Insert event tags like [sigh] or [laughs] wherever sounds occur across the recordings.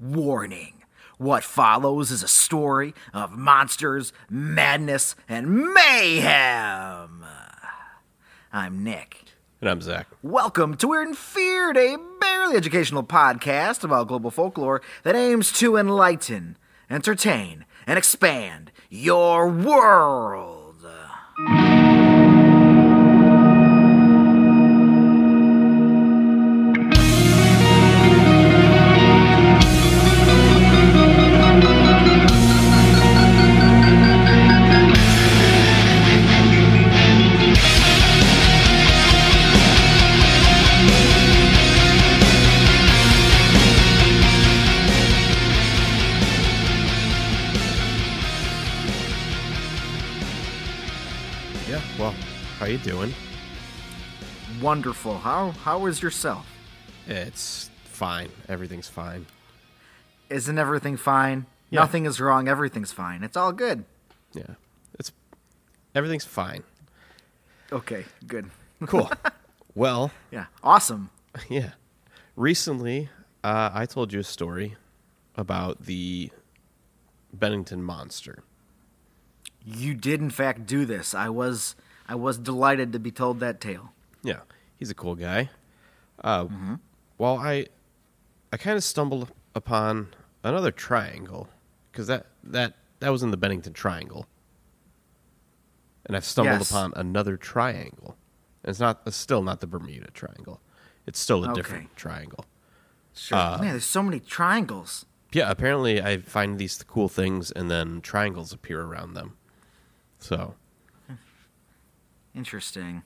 Warning. What follows is a story of monsters, madness, and mayhem. I'm Nick. And I'm Zach. Welcome to Weird and Feared, a barely educational podcast about global folklore that aims to enlighten, entertain, and expand your world. Wonderful. How how is yourself? It's fine. Everything's fine. Isn't everything fine? Yeah. Nothing is wrong. Everything's fine. It's all good. Yeah. It's everything's fine. Okay, good. [laughs] Cool. well, Yeah, awesome. [laughs] yeah. Recently, uh, I told you a story about the Bennington monster. You did in fact do this. I was I was delighted to be told that tale. Yeah, he's a cool guy. Uh, mm-hmm. Well, I I kind of stumbled upon another triangle because that that that was in the Bennington Triangle, and I've stumbled Yes. upon another triangle. And it's not it's still not the Bermuda Triangle. It's still a Okay. different triangle. Sure. Uh, Man, there's so many triangles. Yeah, apparently I find these cool things and then triangles appear around them. So hmm. Interesting.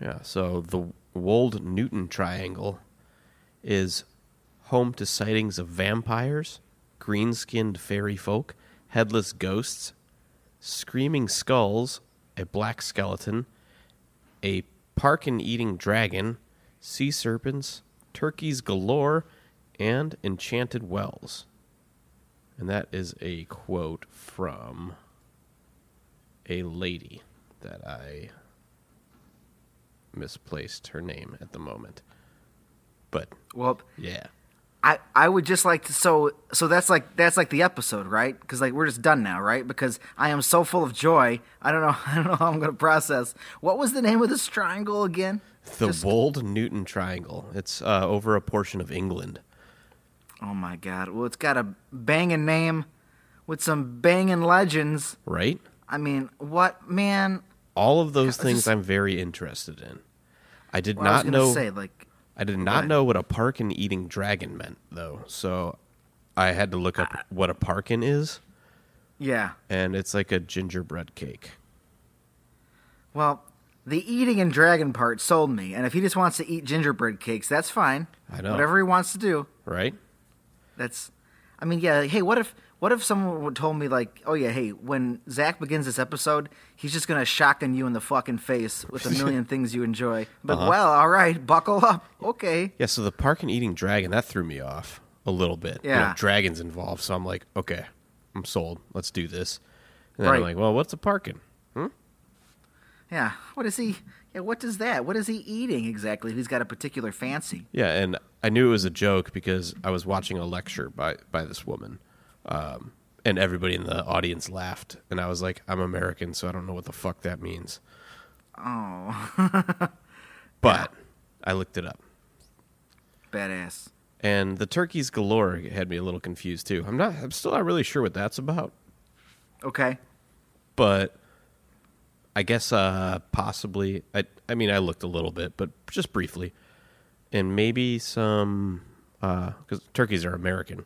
Yeah, so the Wold Newton Triangle is home to sightings of vampires, green skinned fairy folk, headless ghosts, screaming skulls, a black skeleton, a parkin eating dragon, sea serpents, turkeys galore, and enchanted wells. And that is a quote from a lady that I misplaced her name at the moment. But Well, yeah. I I would just like to so so that's like that's like the episode, right? Cuz like we're just done now, right? Because I am so full of joy. I don't know [laughs] I don't know how I'm going to process. What was the name of this triangle again? The Just- Wold Newton Triangle. It's uh, over a portion of England. Oh my god. Well, it's got a banging name with some banging legends. Right? I mean, what man? All of those Yeah, things just- I'm very interested in. I did Well, I not gonna know say like I did not know what a parkin eating dragon meant though. So I had to look up what a parkin is yeah. and it's like a gingerbread cake. Well, the eating and dragon part sold me, and if he just wants to eat gingerbread cakes, that's fine. I know. Whatever he wants to do. Right? That's, I mean, yeah. Hey, what if what if someone told me like, oh yeah, hey, when Zach begins this episode, he's just gonna shotgun you in the fucking face with a million [laughs] things you enjoy. But Uh-huh. well, all right, buckle up. Okay. Yeah, so the parkin eating dragon, that threw me off a little bit. You know, Yeah. dragons involved, so I'm like, okay, I'm sold. Let's do this. And then I'm like, well, what's a parkin? Hmm? Yeah. What is he? Yeah. What does that? What is he eating exactly? He's got a particular fancy. Yeah, and I knew it was a joke because I was watching a lecture by by this woman, um, and everybody in the audience laughed, and I was like, I'm American, so I don't know what the fuck that means. Oh, [laughs] But I looked it up, badass. and the turkeys galore had me a little confused too. I'm not, I'm still not really sure what that's about, Okay. but I guess uh, possibly. I I mean, I looked a little bit, but just briefly, and maybe some because turkeys are American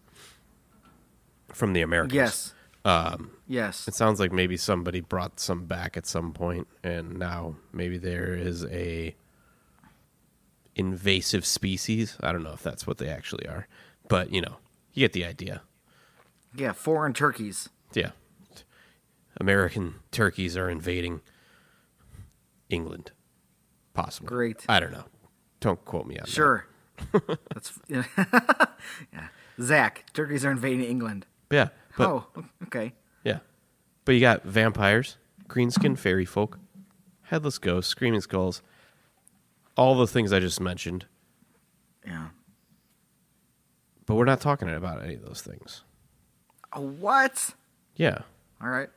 from the Americans. Yes. Um, Yes. it sounds like maybe somebody brought some back at some point, and now maybe there is a invasive species. I don't know if that's what they actually are, but you know, you get the idea. Yeah. Foreign turkeys. Yeah, American turkeys are invading England, possibly. Great. I don't know. Don't quote me on that. Sure. [laughs] That's [laughs] yeah. Zach, turkeys are invading England. Yeah, but oh, okay. yeah, but you got vampires, greenskin fairy folk, headless ghosts, screaming skulls, all the things I just mentioned. Yeah. But we're not talking about any of those things. Oh, what? Yeah. All right.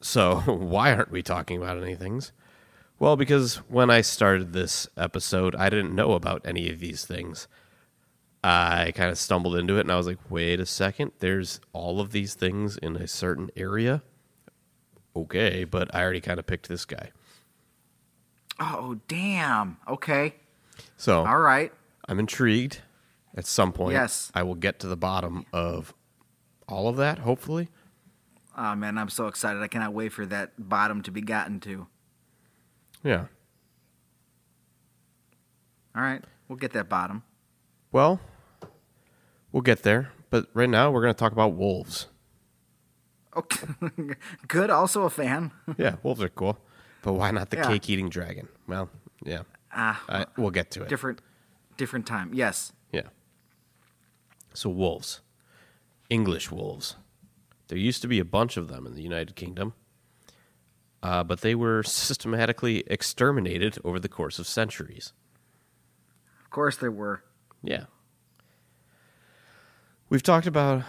So, [laughs] why aren't we talking about any things? Well, because when I started this episode, I didn't know about any of these things. I kind of stumbled into it and I was like, wait a second, there's all of these things in a certain area. Okay, but I already kind of picked this guy. Oh, damn. Okay. So, All right. I'm intrigued. At some point, Yes. I will get to the bottom of all of that, hopefully. Oh, man, I'm so excited. I cannot wait for that bottom to be gotten to. Yeah. All right. We'll get that bottom. Well, we'll get there. But right now, we're going to talk about wolves. Okay. [laughs] Good. Also a fan. [laughs] Yeah, wolves are cool. But why not the Yeah. cake eating dragon? Well, yeah. Ah, I, we'll get to it. different, different time. Yes. Yeah. So, wolves. English wolves. There used to be a bunch of them in the United Kingdom, uh, but they were systematically exterminated over the course of centuries. Of course there were. Yeah. We've talked about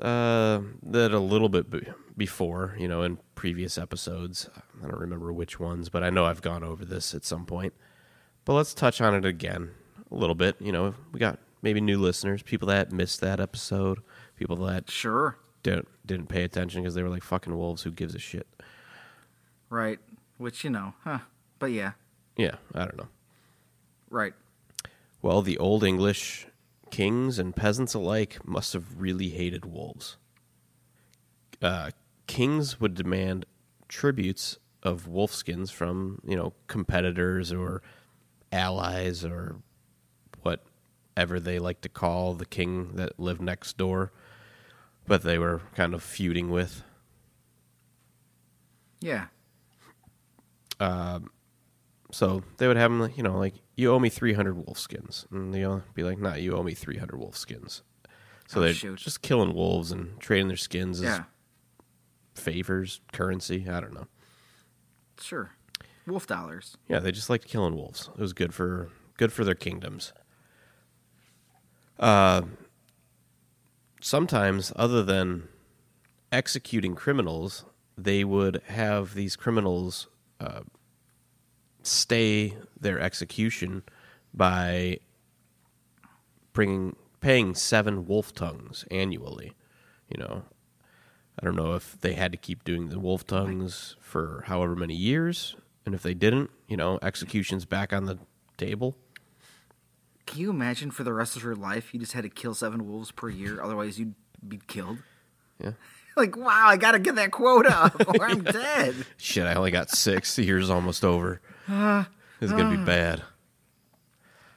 uh, that a little bit b- before, you know, in previous episodes. I don't remember which ones, but I know I've gone over this at some point. But let's touch on it again a little bit. You know, we got maybe new listeners, people that missed that episode, people that Sure. don't didn't pay attention because they were like fucking wolves. Who gives a shit? Right. Which you know, huh? But yeah. Yeah, I don't know. Right. Well, the Old English kings and peasants alike must have really hated wolves. Uh, kings would demand tributes of wolf skins from, you know, competitors or allies or whatever they like to call the king that lived next door, but they were kind of feuding with. Yeah. Um, So they would have them, you know, like you owe me three hundred wolf skins, and they'll be like, "Nah, you owe me three hundred wolf skins." So Oh, they're shoot. just killing wolves and trading their skins as favors, currency. I don't know. Sure. Wolf dollars. Yeah, they just liked killing wolves. It was good for good for their kingdoms. Uh, sometimes, other than executing criminals, they would have these criminals uh, stay their execution by bringing paying seven wolf tongues annually. You know, I don't know if they had to keep doing the wolf tongues for however many years, and if they didn't, you know, executions back on the table. Can you imagine for the rest of your life you just had to kill seven wolves per year, otherwise you'd be killed? Yeah. [laughs] Like, wow, I gotta get that quota [laughs] or I'm [laughs] dead. Shit, I only got six. The year's almost over. It's gonna be bad.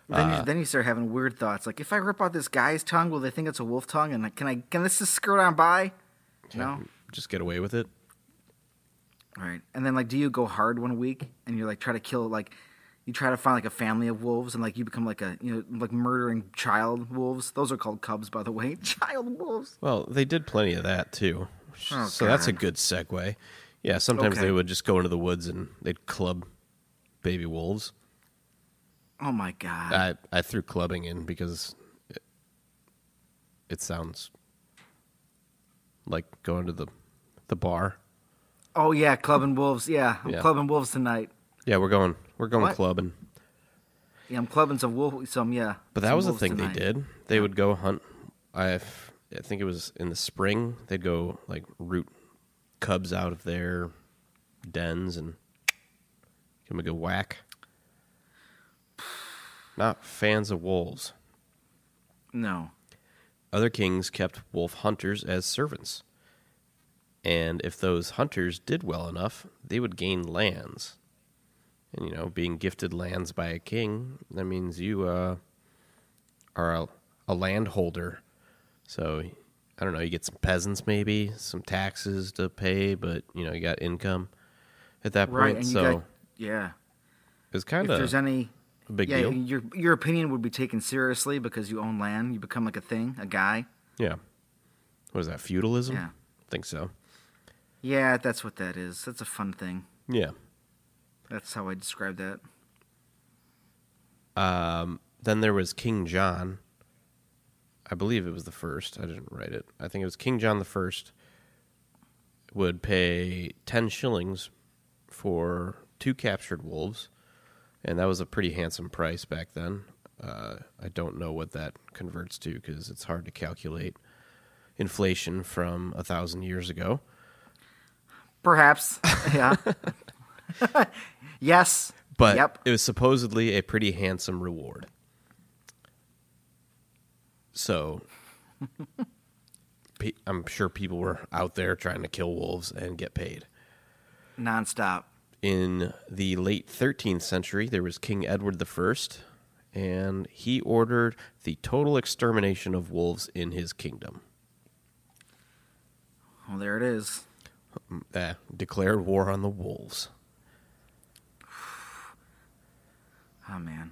Then, Uh. you, then you start having weird thoughts, like if I rip out this guy's tongue, will they think it's a wolf tongue? And like, can I can this just skirt on by? No, Just get away with it. right? And then like, do you go hard one week and you like try to kill like you try to find like a family of wolves and like you become like a you know like murdering child wolves. Those are called cubs, by the way. [laughs] Child wolves. Well, they did plenty of that too. Oh, so that's a good segue. Yeah, sometimes Okay. they would just go into the woods and they'd club baby wolves. Oh my god. I I threw clubbing in because it, it sounds like going to the the bar. oh yeah, clubbing wolves. Yeah, I'm Yeah. clubbing wolves tonight. Yeah, we're going we're going What? clubbing. Yeah, I'm clubbing some wolf. Some yeah. But that some was the wolves thing tonight. they did. They would go hunt. I I think it was in the spring. They'd go like root cubs out of their dens and give gonna go whack. Not fans of wolves. No. Other kings kept wolf hunters as servants. And if those hunters did well enough, they would gain lands. And, you know, being gifted lands by a king, that means you uh, are a, a landholder. So, I don't know, you get some peasants maybe, some taxes to pay, but, you know, you got income at that Right, point. and you so, got yeah. it's kind of if there's any a big yeah, deal. your your opinion would be taken seriously because you own land. You become like a thing, a guy. Yeah. What is that, feudalism? Yeah. I think so. Yeah, that's what that is. That's a fun thing. Yeah. That's how I describe that. Um, then there was King John. I believe it was the first. I didn't write it. I think it was King John the First would pay ten shillings for two captured wolves, and that was a pretty handsome price back then. Uh, I don't know what that converts to because it's hard to calculate inflation from a thousand years ago. Perhaps. Yeah. [laughs] yes. But Yep. it was supposedly a pretty handsome reward. So [laughs] pe- I'm sure people were out there trying to kill wolves and get paid. Nonstop. In the late 13th century, there was King Edward I, and he ordered the total extermination of wolves in his kingdom. Well, there it is. Uh, declared war on the wolves. Oh [sighs] man.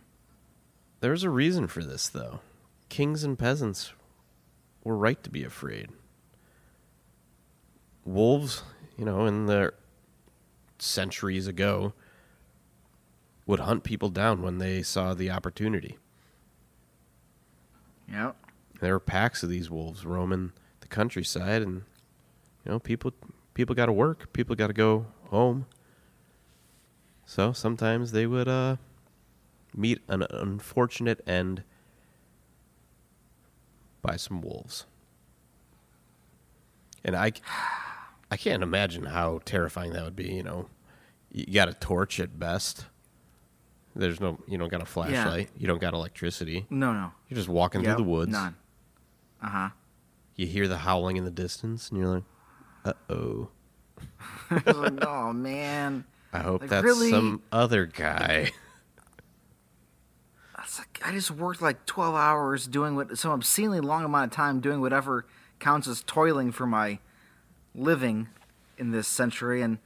There's a reason for this, though. Kings and peasants were right to be afraid. Wolves, you know, in the centuries ago, would hunt people down when they saw the opportunity. Yep. There were packs of these wolves roaming the countryside, and you know, people people got to work, people got to go home. So sometimes they would uh, meet an unfortunate end by some wolves. And I, I can't imagine how terrifying that would be. You know, you got a torch at best. There's no, you don't got a flashlight. You don't got electricity. No, no. You're just walking Yep, through the woods. None. Uh huh. You hear the howling in the distance, and you're like, "Uh oh." [laughs] like, oh man. I hope Like, that's really? some other guy. [laughs] Like, I just worked like 12 hours doing what some obscenely long amount of time doing whatever counts as toiling for my living in this century, and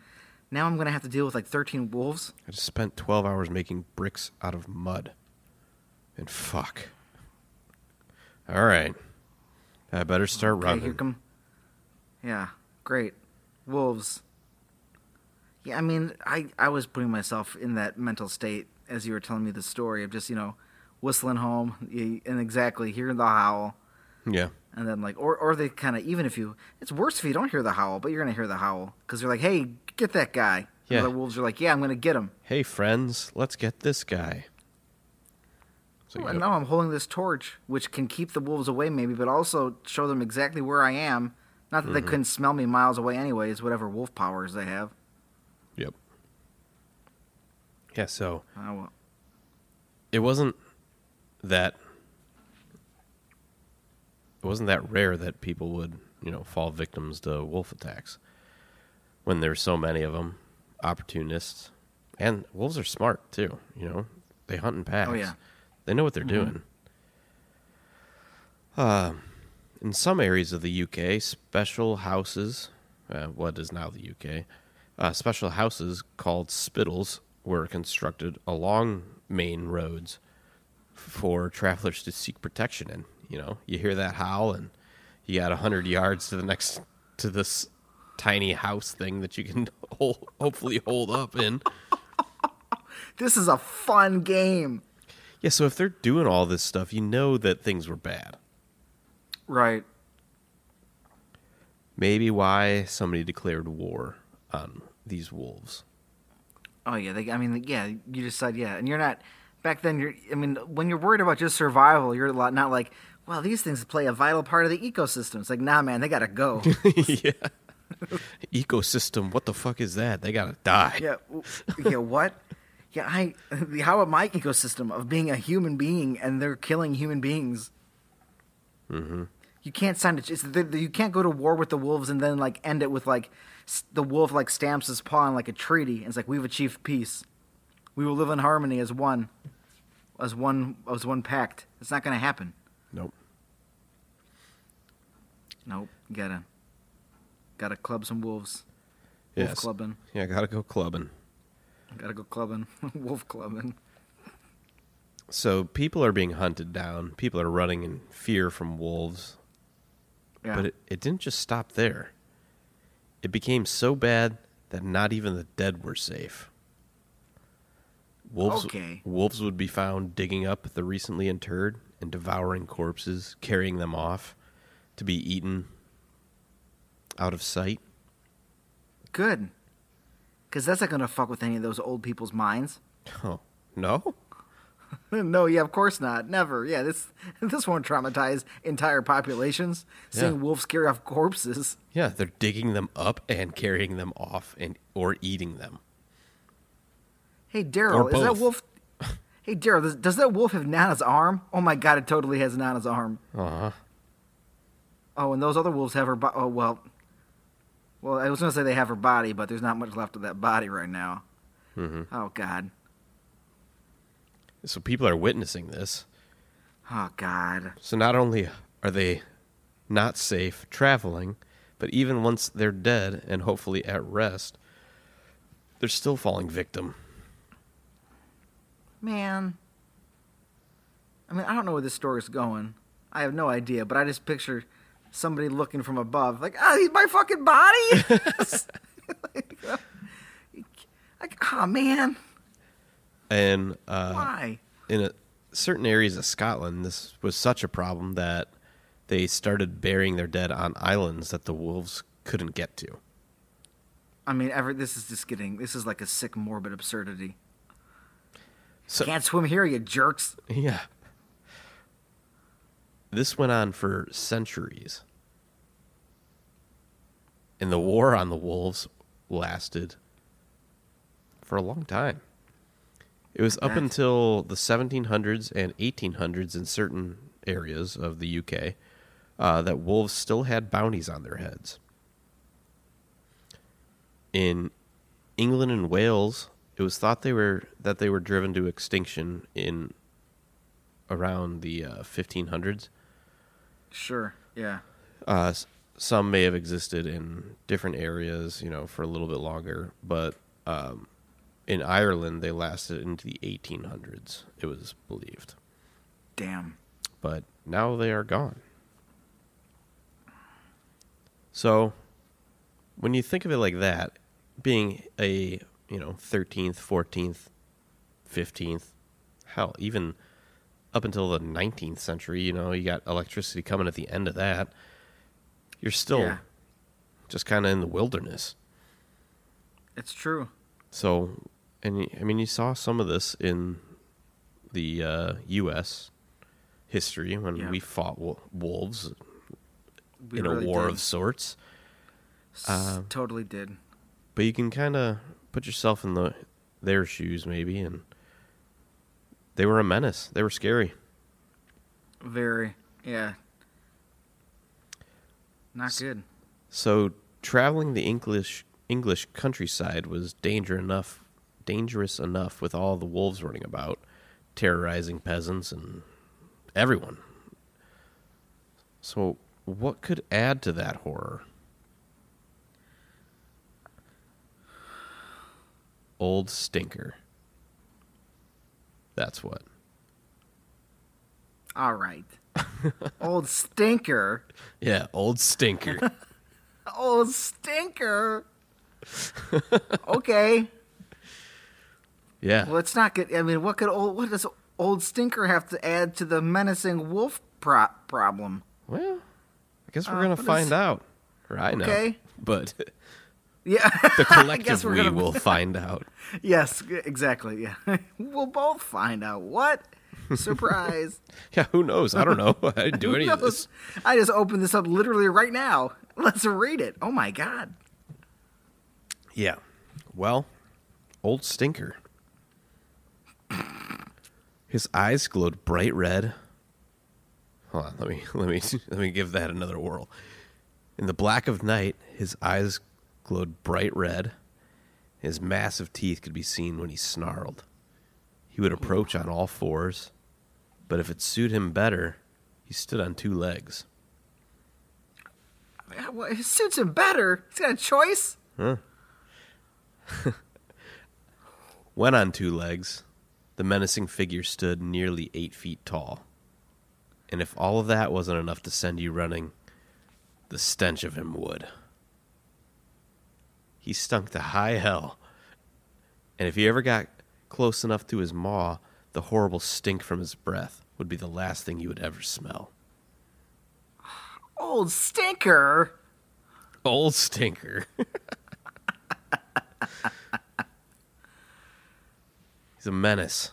now I'm gonna have to deal with like 13 wolves. I just spent 12 hours making bricks out of mud. And fuck. All right. I better start Okay, running. here come. Yeah, great. Wolves. Yeah, I mean, I, I was putting myself in that mental state as you were telling me the story of just, you know, whistling home and exactly hearing the howl. Yeah. And then, like, or, or they kind of, even if you, it's worse if you don't hear the howl, but you're going to hear the howl because they're like, hey, get that guy. Yeah. The wolves are like, yeah, I'm going to get him. Hey, friends, let's get this guy. So and now I'm holding this torch, which can keep the wolves away, maybe, but also show them exactly where I am. Not that Mm-hmm. they couldn't smell me miles away, anyways, whatever wolf powers they have. Yep. Yeah, so well. it wasn't that it wasn't that rare that people would, you know, fall victims to wolf attacks. When there's so many of them, opportunists, and wolves are smart too. You know, they hunt in packs. Oh, yeah. they know what they're doing. Uh, in some areas of the UK, special houses, uh, what is now the UK, uh, special houses called spittals were constructed along main roads for travelers to seek protection in. You know, you hear that howl, and you got a hundred yards to the next to this tiny house thing that you can [laughs] hold, hopefully hold up in. [laughs] This is a fun game. Yeah, so if they're doing all this stuff, you know that things were bad. Right. Maybe why somebody declared war on these wolves. Oh yeah, they, I mean, yeah, you just said yeah, and you're not back then. You're, I mean, when you're worried about just survival, you're a lot not like, well, these things play a vital part of the ecosystem. It's like, nah, man, they gotta go. [laughs] yeah. Ecosystem, what the fuck is that? They gotta die. yeah, yeah, what? Yeah, I. How about my ecosystem of being a human being and they're killing human beings? Mm-hmm. You can't sign it. It's, the, the- you can't go to war with the wolves and then like end it with like s- the wolf like stamps his paw on like a treaty. And it's like we've achieved peace. We will live in harmony as one, as one, as one pact. It's not going to happen. Nope. Gotta, gotta club some wolves. Wolf Yes. clubbing. Yeah, gotta go clubbing. Gotta go clubbing. [laughs] Wolf clubbing. So people are being hunted down. People are running in fear from wolves. Yeah. But it, it didn't just stop there. It became so bad that not even the dead were safe. Wolves, Okay. wolves would be found digging up the recently interred and devouring corpses, carrying them off to be eaten out of sight. Good. Because that's not going to fuck with any of those old people's minds. Oh, no? [laughs] no, yeah, of course not. Never. Yeah, this [laughs] this won't traumatize entire populations. Seeing Yeah. wolves carry off corpses. Yeah, they're digging them up and carrying them off and or eating them. Hey, Daryl, is that wolf? [laughs] Hey, Daryl, does, does that wolf have Nana's arm? Oh my god, it totally has Nana's arm. Uh-huh. Oh, and those other wolves have her. Bo- oh well. Well, I was going to say they have her body, but there's not much left of that body right now. hmm Oh god. So people are witnessing this. Oh god. So not only are they not safe traveling, but even once they're dead and hopefully at rest, they're still falling victim. Man. I mean, I don't know where this story's going. I have no idea, but I just picture somebody looking from above, like, ah, he's my fucking body. [laughs] [laughs] like, oh man, And uh, why? in a, certain areas of Scotland, this was such a problem that they started burying their dead on islands that the wolves couldn't get to. I mean, ever this is just getting. This is like a sick, morbid absurdity. So Can't swim here, you jerks. [laughs] yeah, this went on for centuries, and the war on the wolves lasted for a long time. It was up until the 1700s and 1800s in certain areas of the UK uh, that wolves still had bounties on their heads. In England and Wales, it was thought they were that they were driven to extinction in around the uh, 1500s. Sure. Yeah. Uh, some may have existed in different areas, you know, for a little bit longer, but um, in Ireland they lasted into the 1800s. It was believed, Damn. but now they are gone. So, when you think of it like that, being a you know 13th, 14th, 15th, hell, even up until the 19th century, you know, you got electricity coming at the end of that. You're still Yeah. just kind of in the wilderness. It's true. So, and I mean, you saw some of this in the uh, U.S. history when Yeah. we fought wolves We in really a war did. of sorts. S- uh, totally did. But you can kind of put yourself in the their shoes, maybe, and they were a menace. They were scary. Very. Yeah. Not good. So traveling the English English countryside was danger enough, dangerous enough with all the wolves running about, terrorizing peasants and everyone. So what could add to that horror? Old stinker. That's what. All right. [laughs] Old stinker. Yeah, old stinker. [laughs] Old stinker. okay. yeah. Well, it's not good. I mean, what could old what does old stinker have to add to the menacing wolf pro- problem? Well, I guess we're Uh, gonna find is- out. Or I know. Okay. But [laughs] Yeah. the I collective we gonna- will find out. Yes, exactly. Yeah. we'll both find out. What? [laughs] Surprise. Yeah, who knows? I don't know. I didn't [laughs] do any of this. I just opened this up literally right now. [laughs] Let's read it. Oh my god. Yeah. Well, old stinker. His eyes glowed bright red. Hold on, let me let me let me give that another whirl. In the black of night, his eyes glowed bright red. His massive teeth could be seen when he snarled. He would approach on all fours, but if it suited him better, he stood on two legs. Well, It suits him better. He's got a choice. Huh. [laughs] when on two legs, the menacing figure stood nearly eight feet tall. And if all of that wasn't enough to send you running, the stench of him would. He stunk to high hell. And if you ever got close enough to his maw, the horrible stink from his breath would be the last thing you would ever smell. Old stinker. Old stinker. [laughs] He's a menace.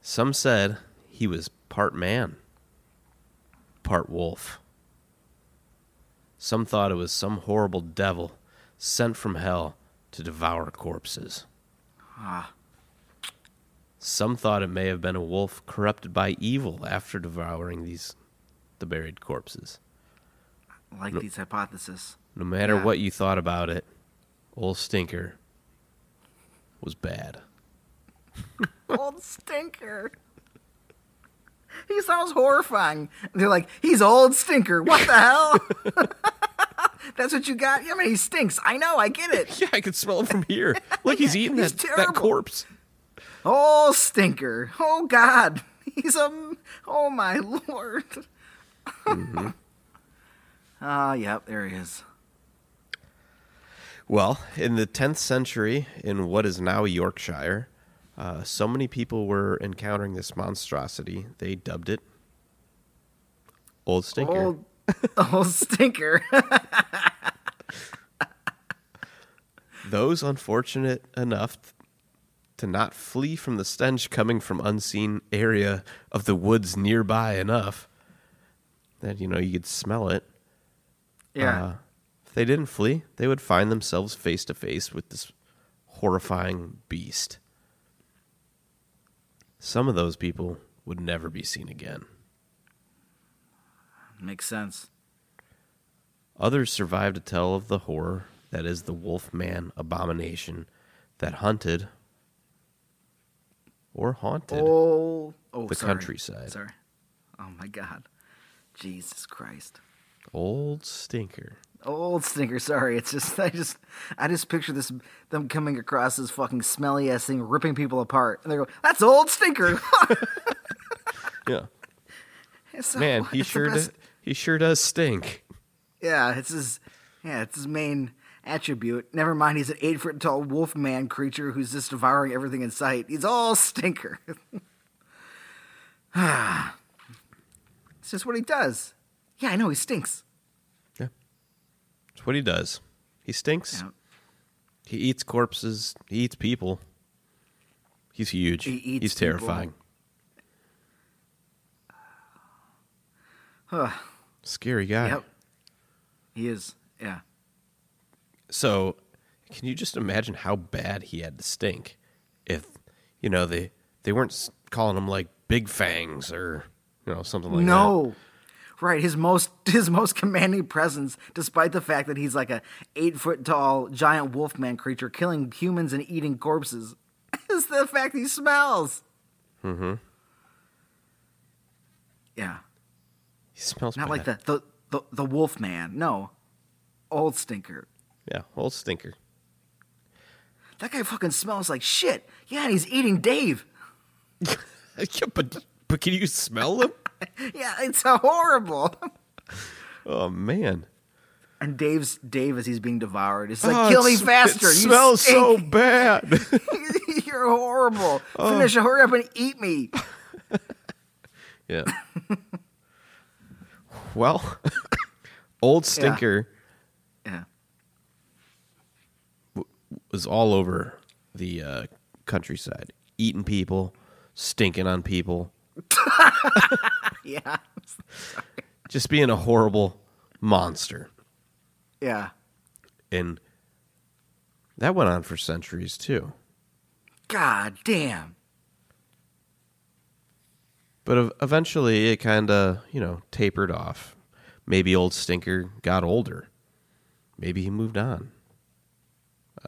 Some said he was part man, part wolf. Some thought it was some horrible devil sent from hell to devour corpses. Ah, Some thought it may have been a wolf corrupted by evil after devouring these the buried corpses. I like these hypotheses. No matter Yeah. what you thought about it, old stinker was bad. [laughs] old stinker. He sounds horrifying. They're like, he's old stinker. What the hell? [laughs] That's what you got? Yeah, I mean, he stinks. I know, I get it. [laughs] Yeah, I could smell it from here. Look, he's eating He's that, that corpse. Oh, stinker. Oh, God. [laughs] He's a. Oh, my Lord. [laughs] Ah, yep, there he is. Well, in the 10th century, in what is now Yorkshire, uh, so many people were encountering this monstrosity, they dubbed it Old Stinker. Old, [laughs] old stinker. Those unfortunate enough to not flee from the stench coming from unseen area of the woods nearby enough that you know you could smell it. yeah. Uh, if they didn't flee, they would find themselves face to face with this horrifying beast. Some of those people would never be seen again. Makes sense. Others survived to tell of the horror that is the wolf man abomination that hunted or haunted. Oh, oh The sorry. countryside. Sorry. Oh, my God. Jesus Christ. Old stinker. Old stinker. Sorry, it's just [laughs] I just I just picture this them coming across this fucking smelly ass thing, ripping people apart, and they go, "That's old stinker." [laughs] Yeah. So- Man, [laughs] he sure does, he sure does stink. Yeah, it's his. Yeah, it's his main attribute. Never mind, he's an eight foot tall wolf man creature who's just devouring everything in sight. He's all stinker. [sighs] it's just what he does. Yeah, I know he stinks. Yeah. That's what he does. He stinks. Yeah. He eats corpses. He eats people. He's huge. He eats He's terrifying. Huh. Scary guy. Yep. He is. Yeah. So, can you just imagine how bad he had to stink if, you know, they they weren't calling him like Big Fangs or, you know, something like that. no. Right, his most [laughs] his most commanding presence, despite the fact that he's like a eight foot tall giant wolfman creature killing humans and eating corpses, [laughs] is the fact he smells. Mm-hmm. Yeah, He smells not bad. like the the the, the wolf man. No, old stinker. Yeah, old stinker. That guy fucking smells like shit. Yeah, and he's eating Dave. [laughs] yeah, but but can you smell him? [laughs] Yeah, it's horrible. Oh man. And Dave's Dave as he's being devoured. It's like, Oh, kill me faster. It you smells so [laughs] bad. You're horrible. Oh. Finish, hurry up and eat me. yeah. well, old stinker Yeah. Was all over the uh, countryside, eating people, stinking on people, [laughs] Yeah. just being a horrible monster. Yeah. And that went on for centuries too. God damn. But eventually it kind of, you know, tapered off. Maybe old Stinker got older. Maybe he moved on.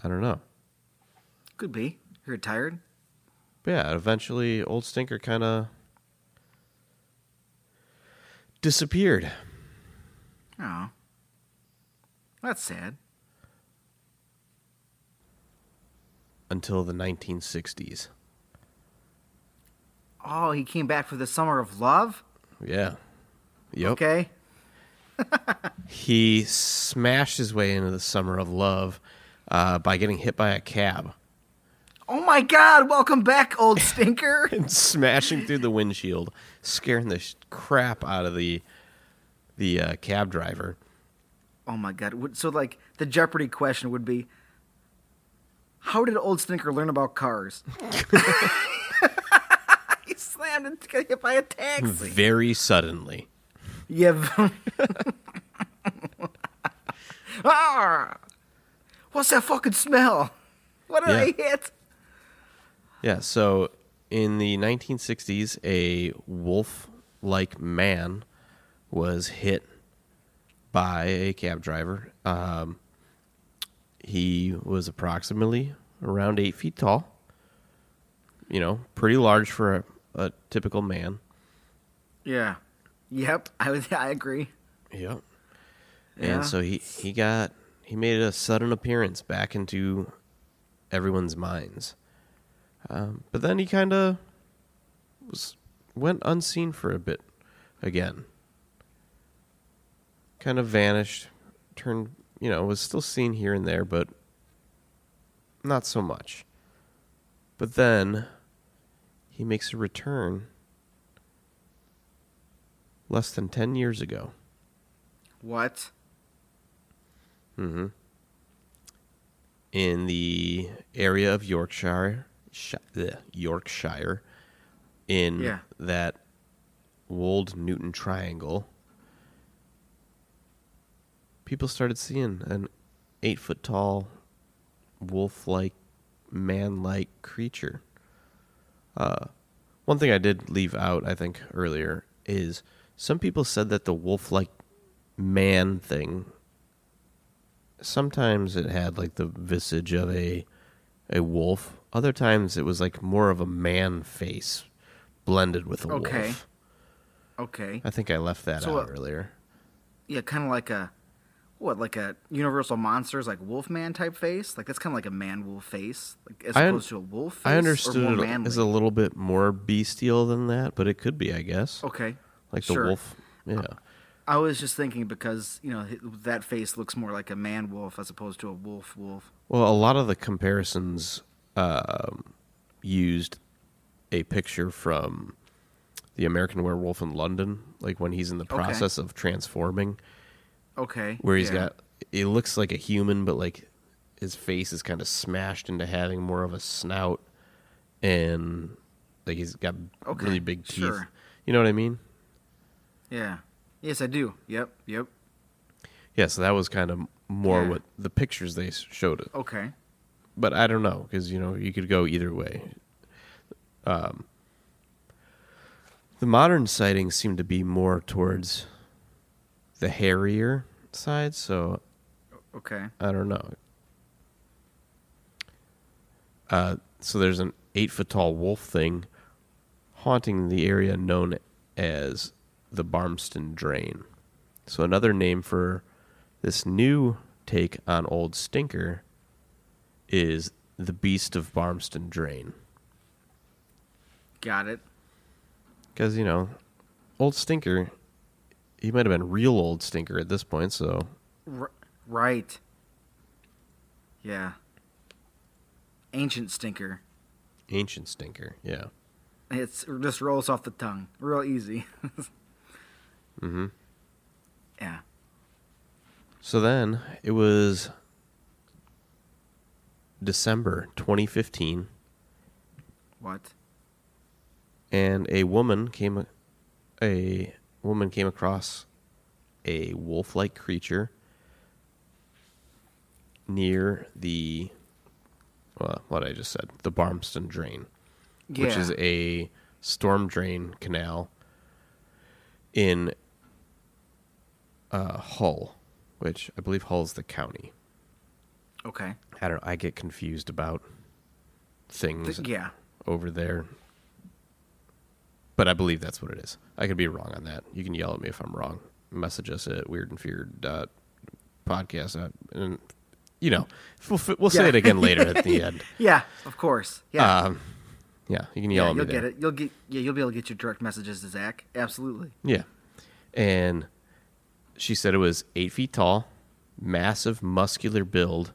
I don't know. Could be. You're tired? But yeah, eventually old Stinker kind of disappeared. Oh. That's sad. until the 1960s. Oh, he came back for the summer of love? Yeah. Yep. Okay. [laughs] He smashed his way into the summer of love uh, by getting hit by a cab. Oh my God! Welcome back, old [laughs] stinker. [laughs] and smashing through the windshield, scaring the sh- crap out of the the uh, cab driver. oh my God! So like the Jeopardy question would be, how did old stinker learn about cars? [laughs] he slammed and got hit by a taxi. Very suddenly. Yeah. ah! What's that fucking smell? [laughs] What did Yeah. I hit? Yeah, so in the 1960s, a wolf like man was hit by a cab driver. Um, he was approximately around eight feet tall, you know, pretty large for a, a typical man. Yeah. Yep. [laughs] I would. I agree. Yep. Yeah. And so he, he got he made a sudden appearance back into everyone's minds. Um, but then he kind of was went unseen for a bit again. Kind of vanished, turned, you know, was still seen here and there, but not so much. But then he makes a return less than 10 years ago. What? Hmm In the area of Yorkshire, Shi- bleh, Yorkshire, in Yeah. that Wold Newton Triangle, people started seeing an eight foot tall, wolf like, man like creature. Uh, one thing I did leave out, I think, earlier is some people said that the wolf like man thing sometimes it had like the visage of a a wolf. Other times it was like more of a man face blended with a Okay. wolf. Okay. Okay. I think I left that So, out uh, earlier. Yeah, kind of like a what, like a Universal Monsters, like Wolfman type face. Like that's kind of like a man wolf face, like as I un- opposed to a wolf. Face, I understood it a little bit more bestial than that, but it could be, I guess. Okay. like the wolf. Yeah. I was just thinking because you know that face looks more like a man wolf as opposed to a wolf wolf. Well, a lot of the comparisons um, used a picture from the American Werewolf in London, like when he's in the Okay. process of transforming. Okay. where he's yeah. got it looks like a human but like his face is kind of smashed into having more of a snout and like he's got Okay, really big teeth sure. you know what i mean Yeah. Yes, I do. Yep. Yep. yeah so that was kind of more Yeah. what the pictures they showed it Okay. but i don't know because you know you could go either way um the modern sightings seem to be more towards the hairier side so Okay. I don't know. Uh, so there's an eight foot tall wolf thing haunting the area known as the Barmston Drain. So another name for this new take on Old Stinker is the Beast of Barmston Drain. Got it. Because, you know, Old Stinker, he might have been real Old Stinker at this point, so R- right. Yeah. Ancient stinker. ancient Stinker, yeah. It's it just rolls off the tongue, real easy. [laughs] Mm-hmm. yeah. So then it was December 2015, What? and a woman came a woman came across a wolf-like creature near the well, what I just said, the Barmston Drain, which is a storm drain canal in uh, Hull, which I believe Hull's the county. Okay. I don't. I get confused about things Th- yeah. over there, but I believe that's what it is. I could be wrong on that. You can yell at me if I'm wrong. Message us at weird and feared dot podcast, and you know we'll we'll say Yeah. it again later at the end. [laughs] Yeah. Of course. Yeah. Um, yeah, you can yell yeah, at me you'll there. get it. You'll get. Yeah, you'll be able to get your direct messages to Zach. Absolutely. Yeah. And she said it was eight feet tall, massive, muscular build,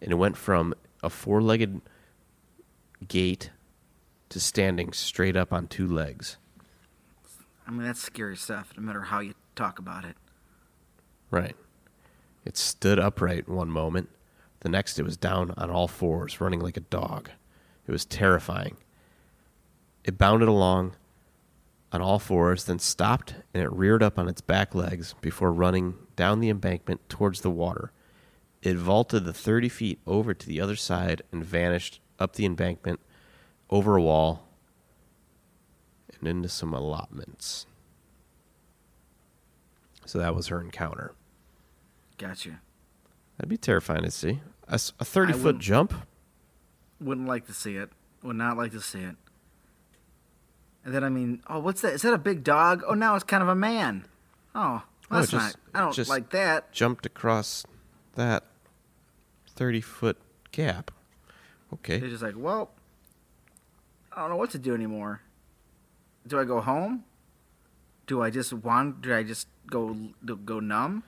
and it went from a four legged gait to standing straight up on two legs. I mean, that's scary stuff, no matter how you talk about it. Right. It stood upright one moment. The next, it was down on all fours, running like a dog. It was terrifying. It bounded along on all fours, then stopped, and it reared up on its back legs before running down the embankment towards the water. It vaulted the 30 feet over to the other side and vanished up the embankment, over a wall, and into some allotments. So that was her encounter. Gotcha. That'd be terrifying to see. a 30 I foot wouldn't- jump? Wouldn't like to see it. Would not like to see it. And then I mean, oh, what's that? Is that a big dog? Oh, now it's kind of a man. Oh, Oh, that's just- not. I don't just- like that. Jumped across that 30 foot gap. Okay. They're just like, well, I don't know what to do anymore. Do I go home? Do I just want? Do I just go go numb?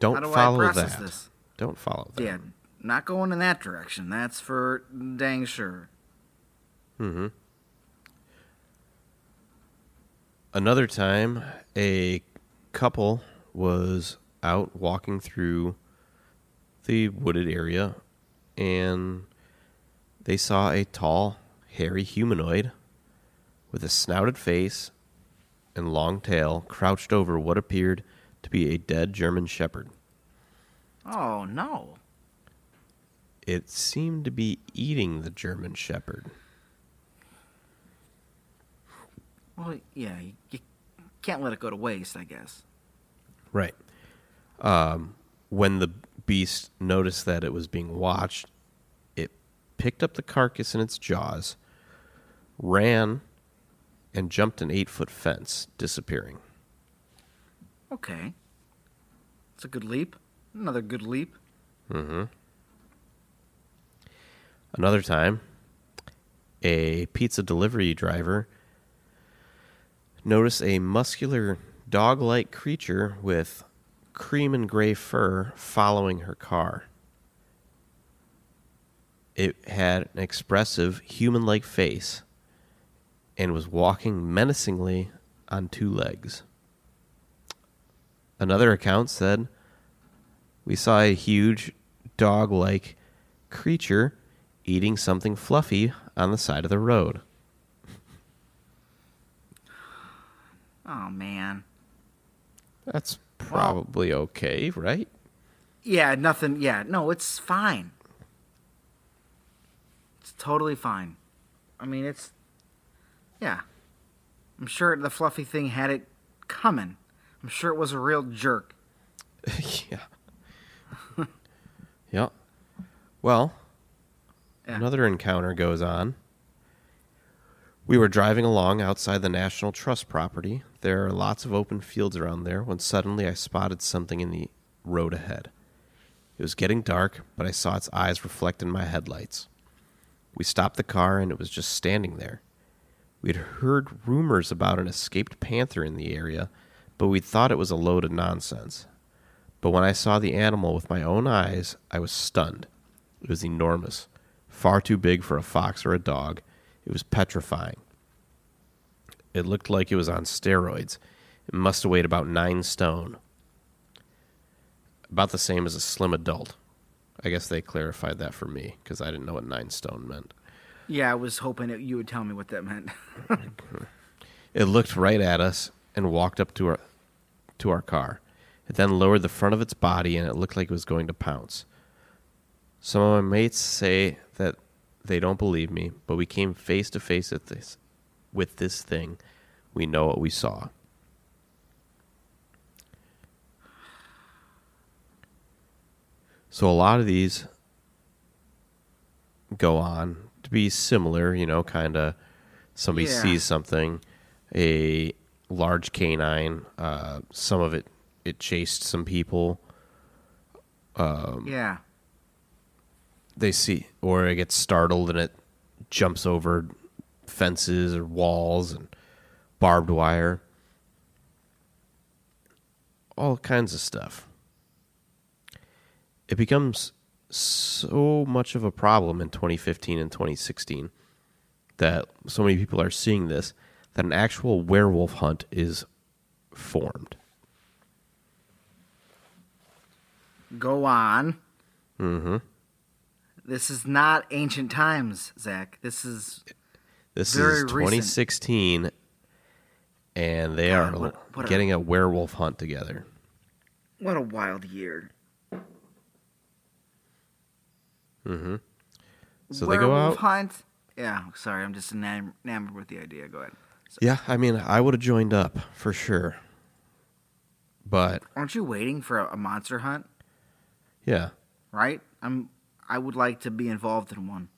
Don't do follow that. this? Don't follow that. Yeah, not going in that direction. That's for dang sure. Mm-hmm. Another time, a couple was out walking through the wooded area and they saw a tall, hairy humanoid with a snouted face and long tail crouched over what appeared to be a dead German shepherd. Oh no! It seemed to be eating the German shepherd. Well, yeah, you, can't let it go to waste. I guess. Right. Um, when the beast noticed that it was being watched, it picked up the carcass in its jaws, ran, and jumped an eight foot fence, disappearing. Okay. It's a good leap. Another good leap. Mm-hmm. Another time, a pizza delivery driver noticed a muscular dog like creature with cream and gray fur following her car. It had an expressive human like face and was walking menacingly on two legs. Another account said we saw a huge dog like creature eating something fluffy on the side of the road. Oh man. That's probably okay, right? Yeah, nothing. Yeah, no, it's fine. It's totally fine. I mean, it's. Yeah. I'm sure the fluffy thing had it coming. I'm sure it was a real jerk. [laughs] [laughs] yeah. yeah. Well, Yeah. another encounter goes on. We were driving along outside the National Trust property. There are lots of open fields around there when suddenly I spotted something in the road ahead. It was getting dark, but I saw its eyes reflect in my headlights. We stopped the car and it was just standing there. We'd heard rumors about an escaped panther in the area, but we thought it was a load of nonsense. But when I saw the animal with my own eyes, I was stunned. It was enormous, far too big for a fox or a dog. It was petrifying. It looked like it was on steroids. It must have weighed about nine stone. About the same as a slim adult. I guess they clarified that for me because I didn't know what nine stone meant. Yeah, I was hoping that you would tell me what that meant. [laughs] It looked right at us and walked up to our to our car. It then lowered the front of its body and it looked like it was going to pounce. Some of my mates say that they don't believe me, but we came face to face at this with this thing. We know what we saw. So a lot of these go on to be similar, you know, kind of somebody Yeah. sees something, a large canine, uh, some of it it chased some people. Um, yeah. They see or it gets startled and it jumps over fences or walls and barbed wire. All kinds of stuff. It becomes so much of a problem in 2015 and 2016 that so many people are seeing this that an actual werewolf hunt is formed. Go on. Mm-hmm. This is not ancient times, Zach. This is This Very is recent. 2016, and they God, are what- what getting a werewolf hunt together. what a wild year. Mm-hmm. So they go Werewolf out. hunt. Yeah, sorry, I'm just enam- enamored with the idea. Go ahead. Yeah, I mean, I would have joined up for sure. But Aren't you waiting for a, a monster hunt? yeah, Right? I'm. I would like to be involved in one.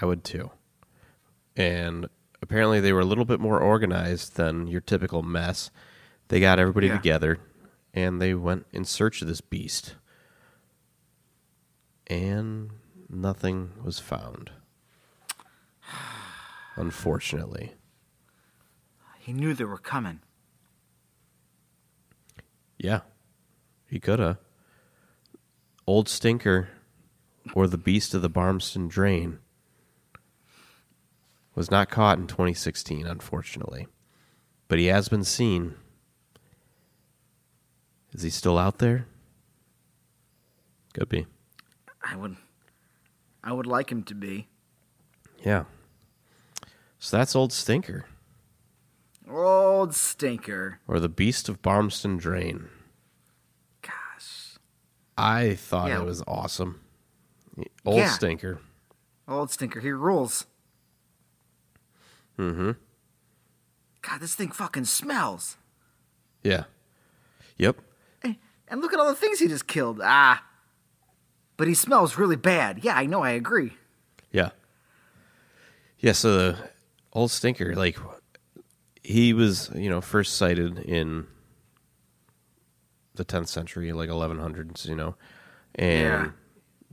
I would too. And apparently, they were a little bit more organized than your typical mess. They got everybody Yeah. together and they went in search of this beast. And nothing was found. [sighs] Unfortunately. He knew they were coming. Yeah, he could have. Old Stinker, or the Beast of the Barmston Drain, was not caught in 2016, unfortunately. But he has been seen. Is he still out there? Could be. I would. I would like him to be. Yeah. So that's Old Stinker, Old stinker. or the Beast of Barmston Drain. Gosh. I thought Yeah. it was awesome. Old Yeah. Stinker. Old stinker. He rules. Mm hmm. God, this thing fucking smells. Yeah. Yep. Eh, And look at all the things he just killed. Ah. But he smells really bad. Yeah, I know. I agree. Yeah. Yeah, so the old stinker, like he was, you know, first sighted in the 10th century, like 1100s, you know, and Yeah.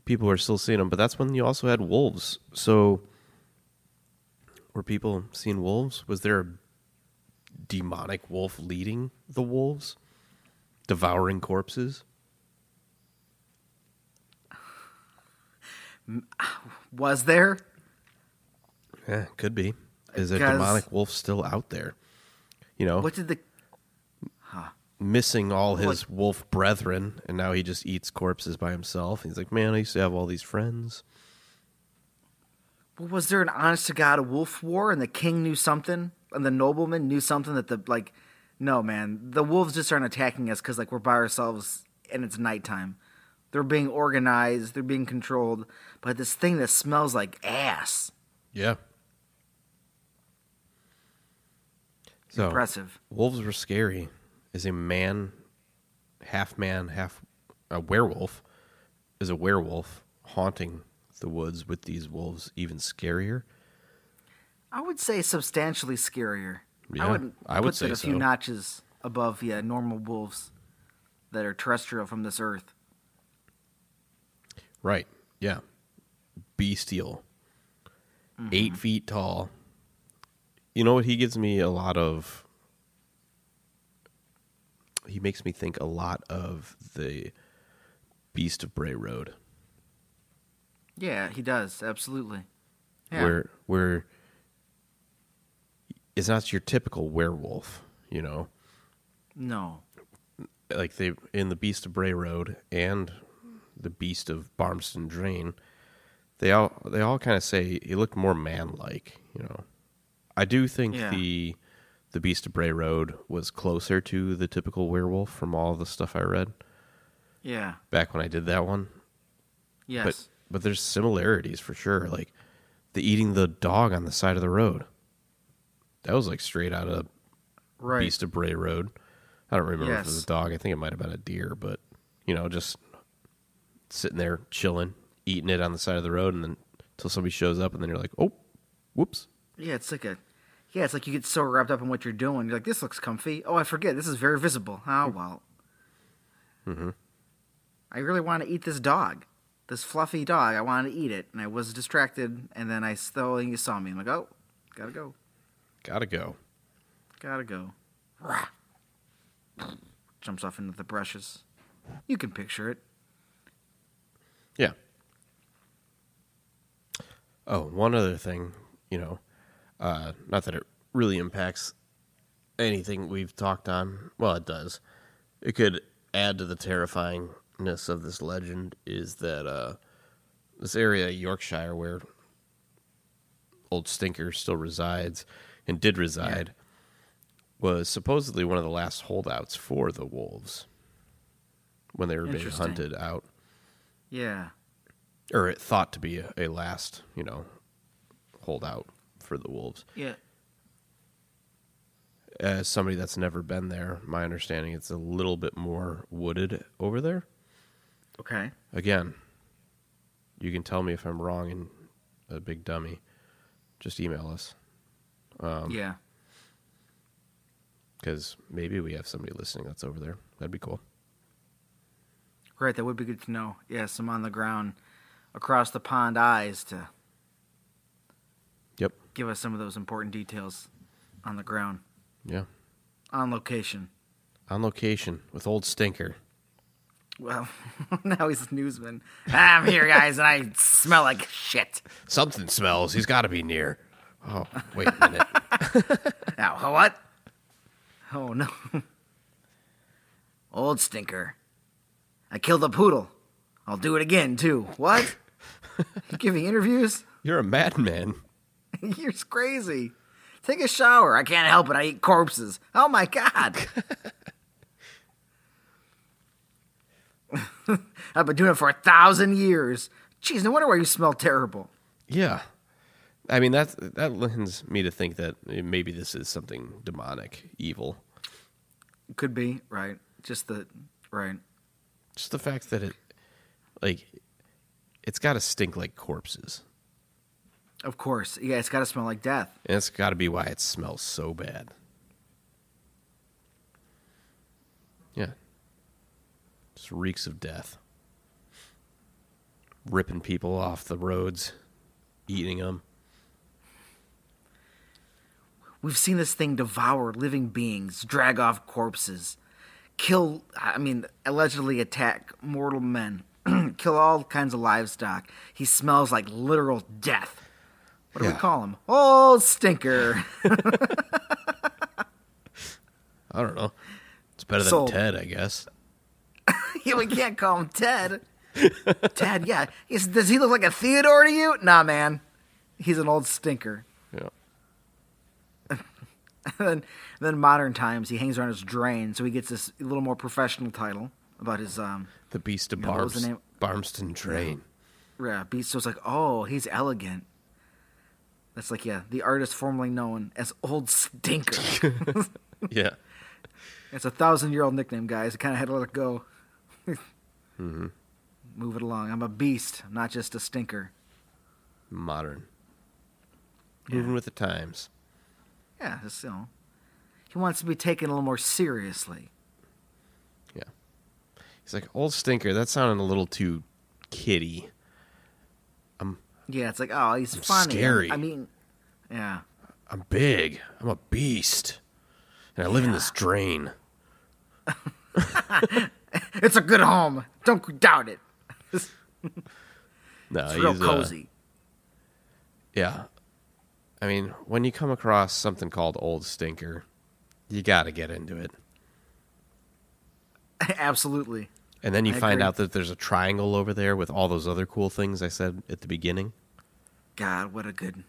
people were still seeing him. But that's when you also had wolves. So were people seeing wolves? Was there a demonic wolf leading the wolves, devouring corpses? Was there? Yeah, could be. Is a demonic wolf still out there? You know, What did the. missing all his wolf brethren, and now he just eats corpses by himself. He's like, man, I used to have all these friends. Well, was there an honest to God wolf war and the king knew something and the nobleman knew something that the like no man the wolves just aren't attacking us because like we're by ourselves and it's nighttime they're being organized they're being controlled by this thing that smells like ass Yeah. So impressive wolves were scary. Is a man, half man, half a werewolf, is a werewolf haunting the woods with these wolves even scarier? i would say substantially scarier Yeah, i would I would put say that a few so. notches above yeah normal wolves that are terrestrial from this earth Right. Yeah. Bestial. Mm-hmm. Eight feet tall. You know what? He gives me a lot of. He makes me think a lot of the Beast of Bray Road, yeah he does absolutely yeah. where where it's not your typical werewolf. You know, no like they in the Beast of Bray Road and the Beast of Barmston Drain, they all they all kind of say he looked more man-like. You know, I do think Yeah. the the Beast of Bray Road was closer to the typical werewolf from all the stuff I read yeah back when I did that one. yes But there's similarities for sure. Like the eating the dog on the side of the road. That was like straight out of right Beast of Bray Road. I don't remember if it was a dog. I think it might have been a deer, but you know, just sitting there chilling, eating it on the side of the road, and then until somebody shows up, and then you're like, oh, whoops. Yeah, it's like a yeah, it's like you get so wrapped up in what you're doing. You're like, this looks comfy. Oh, I forget. This is very visible. Oh well. Mm-hmm. I really want to eat this dog, this fluffy dog. I wanted to eat it, and I was distracted, and then I still you saw me. I'm like, oh, gotta go, Gotta go. gotta go. Rah. Jumps off into the brushes. You can picture it. Yeah. Oh, one other thing, you know, uh, not that it really impacts anything we've talked on. Well, it does. It could add to the terrifyingness of this legend is that uh, this area, Yorkshire, where Old Stinker still resides and did reside, was supposedly one of the last holdouts for the wolves when they were being hunted out, Yeah. or it thought to be a, a last, you know, holdout for the wolves. Yeah. As somebody that's never been there, my understanding it's a little bit more wooded over there. Okay. Again, you can tell me if I'm wrong and a big dummy. Just email us Um, yeah. because maybe we have somebody listening that's over there. That'd be cool. Right, That would be good to know. Yeah, some on the ground, across the pond eyes to Yep. give us some of those important details on the ground, Yeah. on location. On location with Old Stinker. Well, [laughs] now he's a newsman. Ah, I'm here, guys, and I smell like shit. Something smells. He's got to be near. Oh, wait a minute. [laughs] Now, what? Oh, no. [laughs] Old stinker. I killed a poodle. I'll do it again, too. What? you giving interviews? You're a madman. You're crazy. Take a shower. I can't help it. I eat corpses. Oh, my God. [laughs] I've been doing it for a thousand years. Jeez, no wonder why you smell terrible. Yeah. I mean, that, that lends me to think that maybe this is something demonic, evil. Could be, right. Just the, right. Just the fact that it, like, it's got to stink like corpses. Of course. Yeah, it's got to smell like death. And it's got to be why it smells so bad. Yeah. Just reeks of death. Ripping people off the roads, eating them. We've seen this thing devour living beings, drag off corpses, kill, I mean, allegedly attack mortal men, [clears throat] kill all kinds of livestock. He smells like literal death. What do we call him? Old stinker. [laughs] I don't know. It's better than Sold. Ted, I guess. Yeah, [laughs] we can't call him Ted. Ted, yeah. He's, does he look like a Theodore to you? Nah, man. He's an old stinker. Yeah. And [laughs] then, then modern times, he hangs around his drain, so he gets this little more professional title about his um, The Beast of Yeah, what was the name? Barmston Drain. Yeah, beast. So it's like, oh, he's elegant. That's like, yeah, the artist formerly known as Old Stinker. [laughs] Yeah. it's a thousand year old nickname, guys. I kind of had to let it go. Mm-hmm. Move it along. I'm a beast, I'm not just a stinker. Modern. Moving with the times. Yeah, just, you know, he wants to be taken a little more seriously. Yeah. He's like, Old Stinker, that sounded a little too kiddie. Yeah, it's like, oh, he's I'm funny. scary. I mean, yeah. I'm big. I'm a beast. And I live in this drain. [laughs] [laughs] [laughs] It's a good home. Don't doubt it. [laughs] No, It's real uh, cozy. yeah. I mean, when you come across something called Old Stinker, you got to get into it. [laughs] Absolutely. And then you I find agree. out that there's a triangle over there with all those other cool things I said at the beginning. God, what a good.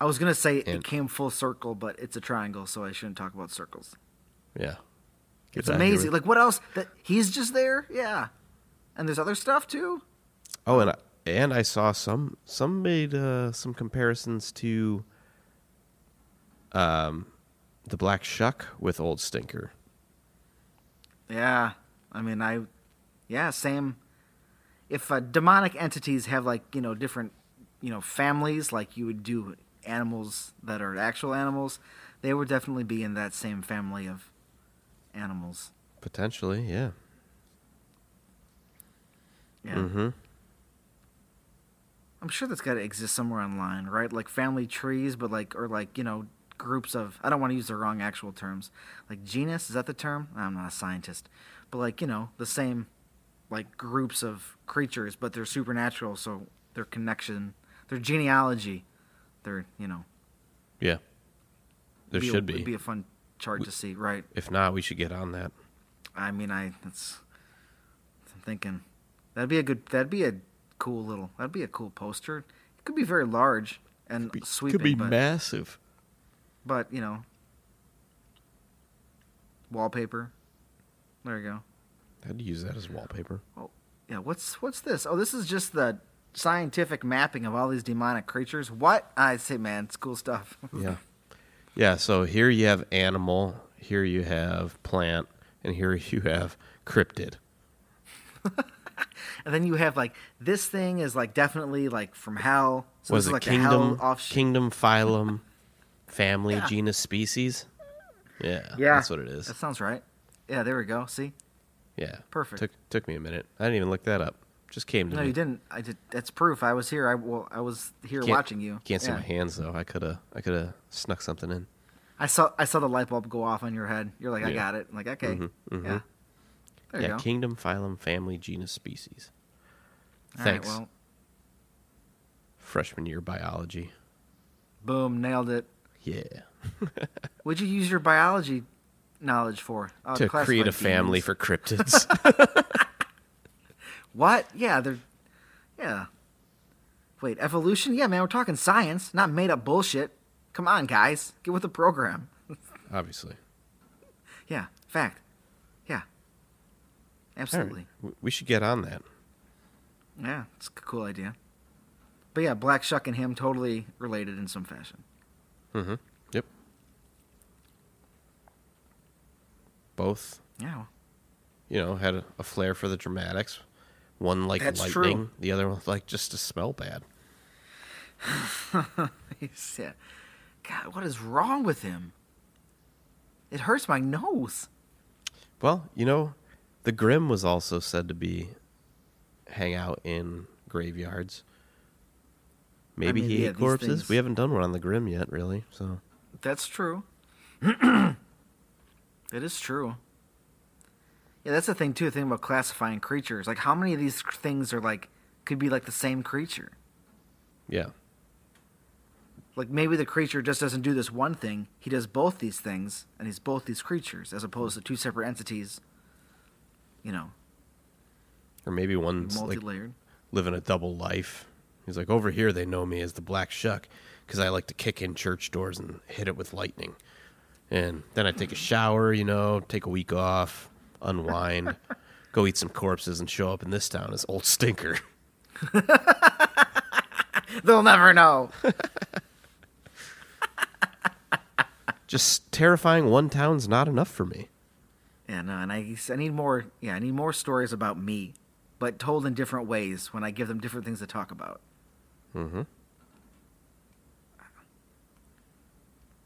I was gonna say And- it came full circle, but it's a triangle, so I shouldn't talk about circles. Yeah. It's amazing. Like what else? That he's just there, yeah. And there's other stuff too. Oh, and I, and I saw some some made uh, some comparisons to um the Black Shuck with Old Stinker. Yeah, I mean, I, yeah, same. If uh, demonic entities have like you know different, you know, families, like you would do animals that are actual animals, they would definitely be in that same family of animals. Potentially, yeah. Yeah. Mm-hmm. I'm sure that's got to exist somewhere online, right? Like family trees, but like, or like, you know, groups of, I don't want to use the wrong actual terms. Like genus, is that the term? I'm not a scientist. But like, you know, the same, like groups of creatures, but they're supernatural, so their connection, their genealogy, their you know. Yeah. There be a- should it'd be. be a fun chart to see, right? If not, we should get on that. I mean, I that's. I'm thinking that'd be a good. That'd be a cool little. That'd be a cool poster. It could be very large and sweeping, Could be but, massive. but you know, wallpaper. There you go. I'd use that as wallpaper. Oh, yeah, what's what's this? Oh, this is just the scientific mapping of all these demonic creatures. What? I say, man, it's cool stuff. Yeah. [laughs] Yeah, so here you have animal, here you have plant, and here [laughs] you have cryptid. [laughs] and then you have like this thing is like definitely like from hell. So Was this is it like kingdom, offshoot. kingdom, phylum, [laughs] family, Yeah. genus, species? Yeah, Yeah, that's what it is. That sounds right. Yeah, there we go. See, Yeah, perfect. Took took me a minute. I didn't even look that up. Just came to no, me. you didn't. I did. That's proof. I was here. I well, I was here Can't- watching you. Can't see my hands though. I could have I could have snuck something in. I saw. I saw the light bulb go off on your head. You're like, I got it. I'm like, okay, Mhm, mhm. yeah. There yeah, kingdom, phylum, family, genus, species. All right, Thanks. well, Freshman year biology. boom, nailed it. Yeah. [laughs] What'd you use your biology knowledge for? Oh, to create a family for cryptids. [laughs] [laughs] What? Yeah, they're. Yeah. Wait, evolution? Yeah, man, we're talking science, not made up bullshit. Come on, guys, get with the program. [laughs] Obviously. Yeah, fact. Yeah. Absolutely. W- We should get on that. Yeah, it's a cool idea. But yeah, Black Shuck and him totally related in some fashion. Mm-hmm. Yep. Both, Yeah. you know, had a, a flair for the dramatics. One like That's lightning, true. the other one like just to smell bad. [laughs] Yeah. God, what is wrong with him? It hurts my nose. Well, you know, the Grim was also said to be hang out in graveyards. Maybe mean, he yeah, ate corpses. things- We haven't done one on the Grim yet, really. So That's true. [clears throat] it is true. Yeah, that's the thing too. The thing about classifying creatures, like how many of these things are like could be like the same creature. yeah, Like maybe the creature just doesn't do this one thing; he does both these things, and he's both these creatures, as opposed to two separate entities. You know, or maybe one's like multi-layered. living a double life. He's like, over here they know me as the Black Shuck because I like to kick in church doors and hit it with lightning. And then I take a shower, you know, take a week off, unwind, go eat some corpses, and show up in this town as Old Stinker. [laughs] They'll never know. [laughs] Just terrifying one town's not enough for me. yeah, no, and I I need more. Yeah, I need more stories about me, but told in different ways when I give them different things to talk about. Mm-hmm.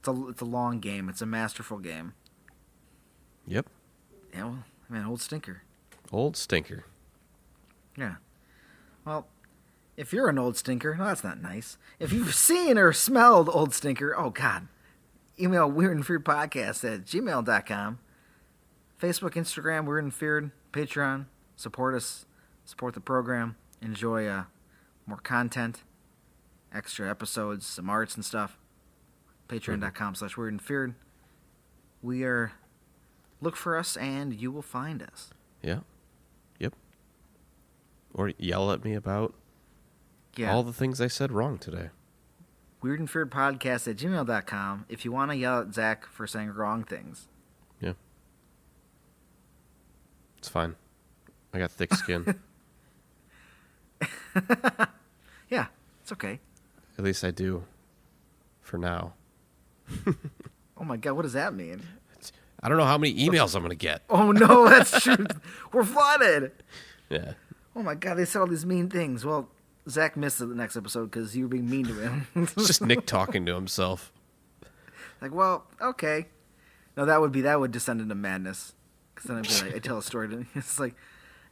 It's a it's a long game. It's a masterful game. Yep. Yeah, well, man, old stinker. Old Stinker. Yeah. Well, if you're an old stinker, no, that's not nice. If you've seen or smelled old stinker, oh God, email Weird and Feared Podcast at gmail.com. Facebook, Instagram, Weird and Feared, Patreon. Support us, support the program, enjoy uh, more content, extra episodes, some arts and stuff. Patreon.com slash Weird and Feared. We are, look for us and you will find us. Yeah. Yep. Or yell at me about Yeah. all the things I said wrong today. Weird and Feared Podcast at gmail.com if you want to yell at Zach for saying wrong things. Yeah. It's fine. I got thick [laughs] skin. [laughs] Yeah, it's okay. At least I do. For now. [laughs] Oh my god, what does that mean? I don't know how many emails I'm going to get. Oh no, that's true. [laughs] We're flooded. Yeah. Oh my god, they said all these mean things. Well, Zach missed the next episode because you were being mean to him. [laughs] It's just Nick talking to himself. like, well, okay. No, that would be that would descend into madness. Because then I'd be like, I tell a story to [laughs] It's like,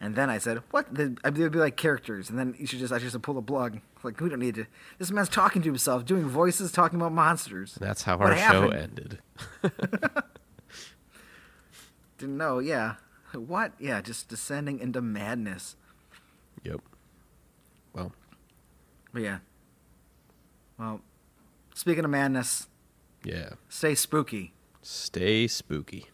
and then I said, what? The- I'd- be like characters, and then you should just I should just pull a plug. Like, we don't need to. This man's talking to himself, doing voices, talking about monsters. That's how What our show ended. Didn't know. Yeah. What? Yeah, just descending into madness. Yep. Well, But yeah, Well, speaking of madness, Yeah. stay spooky. Stay spooky.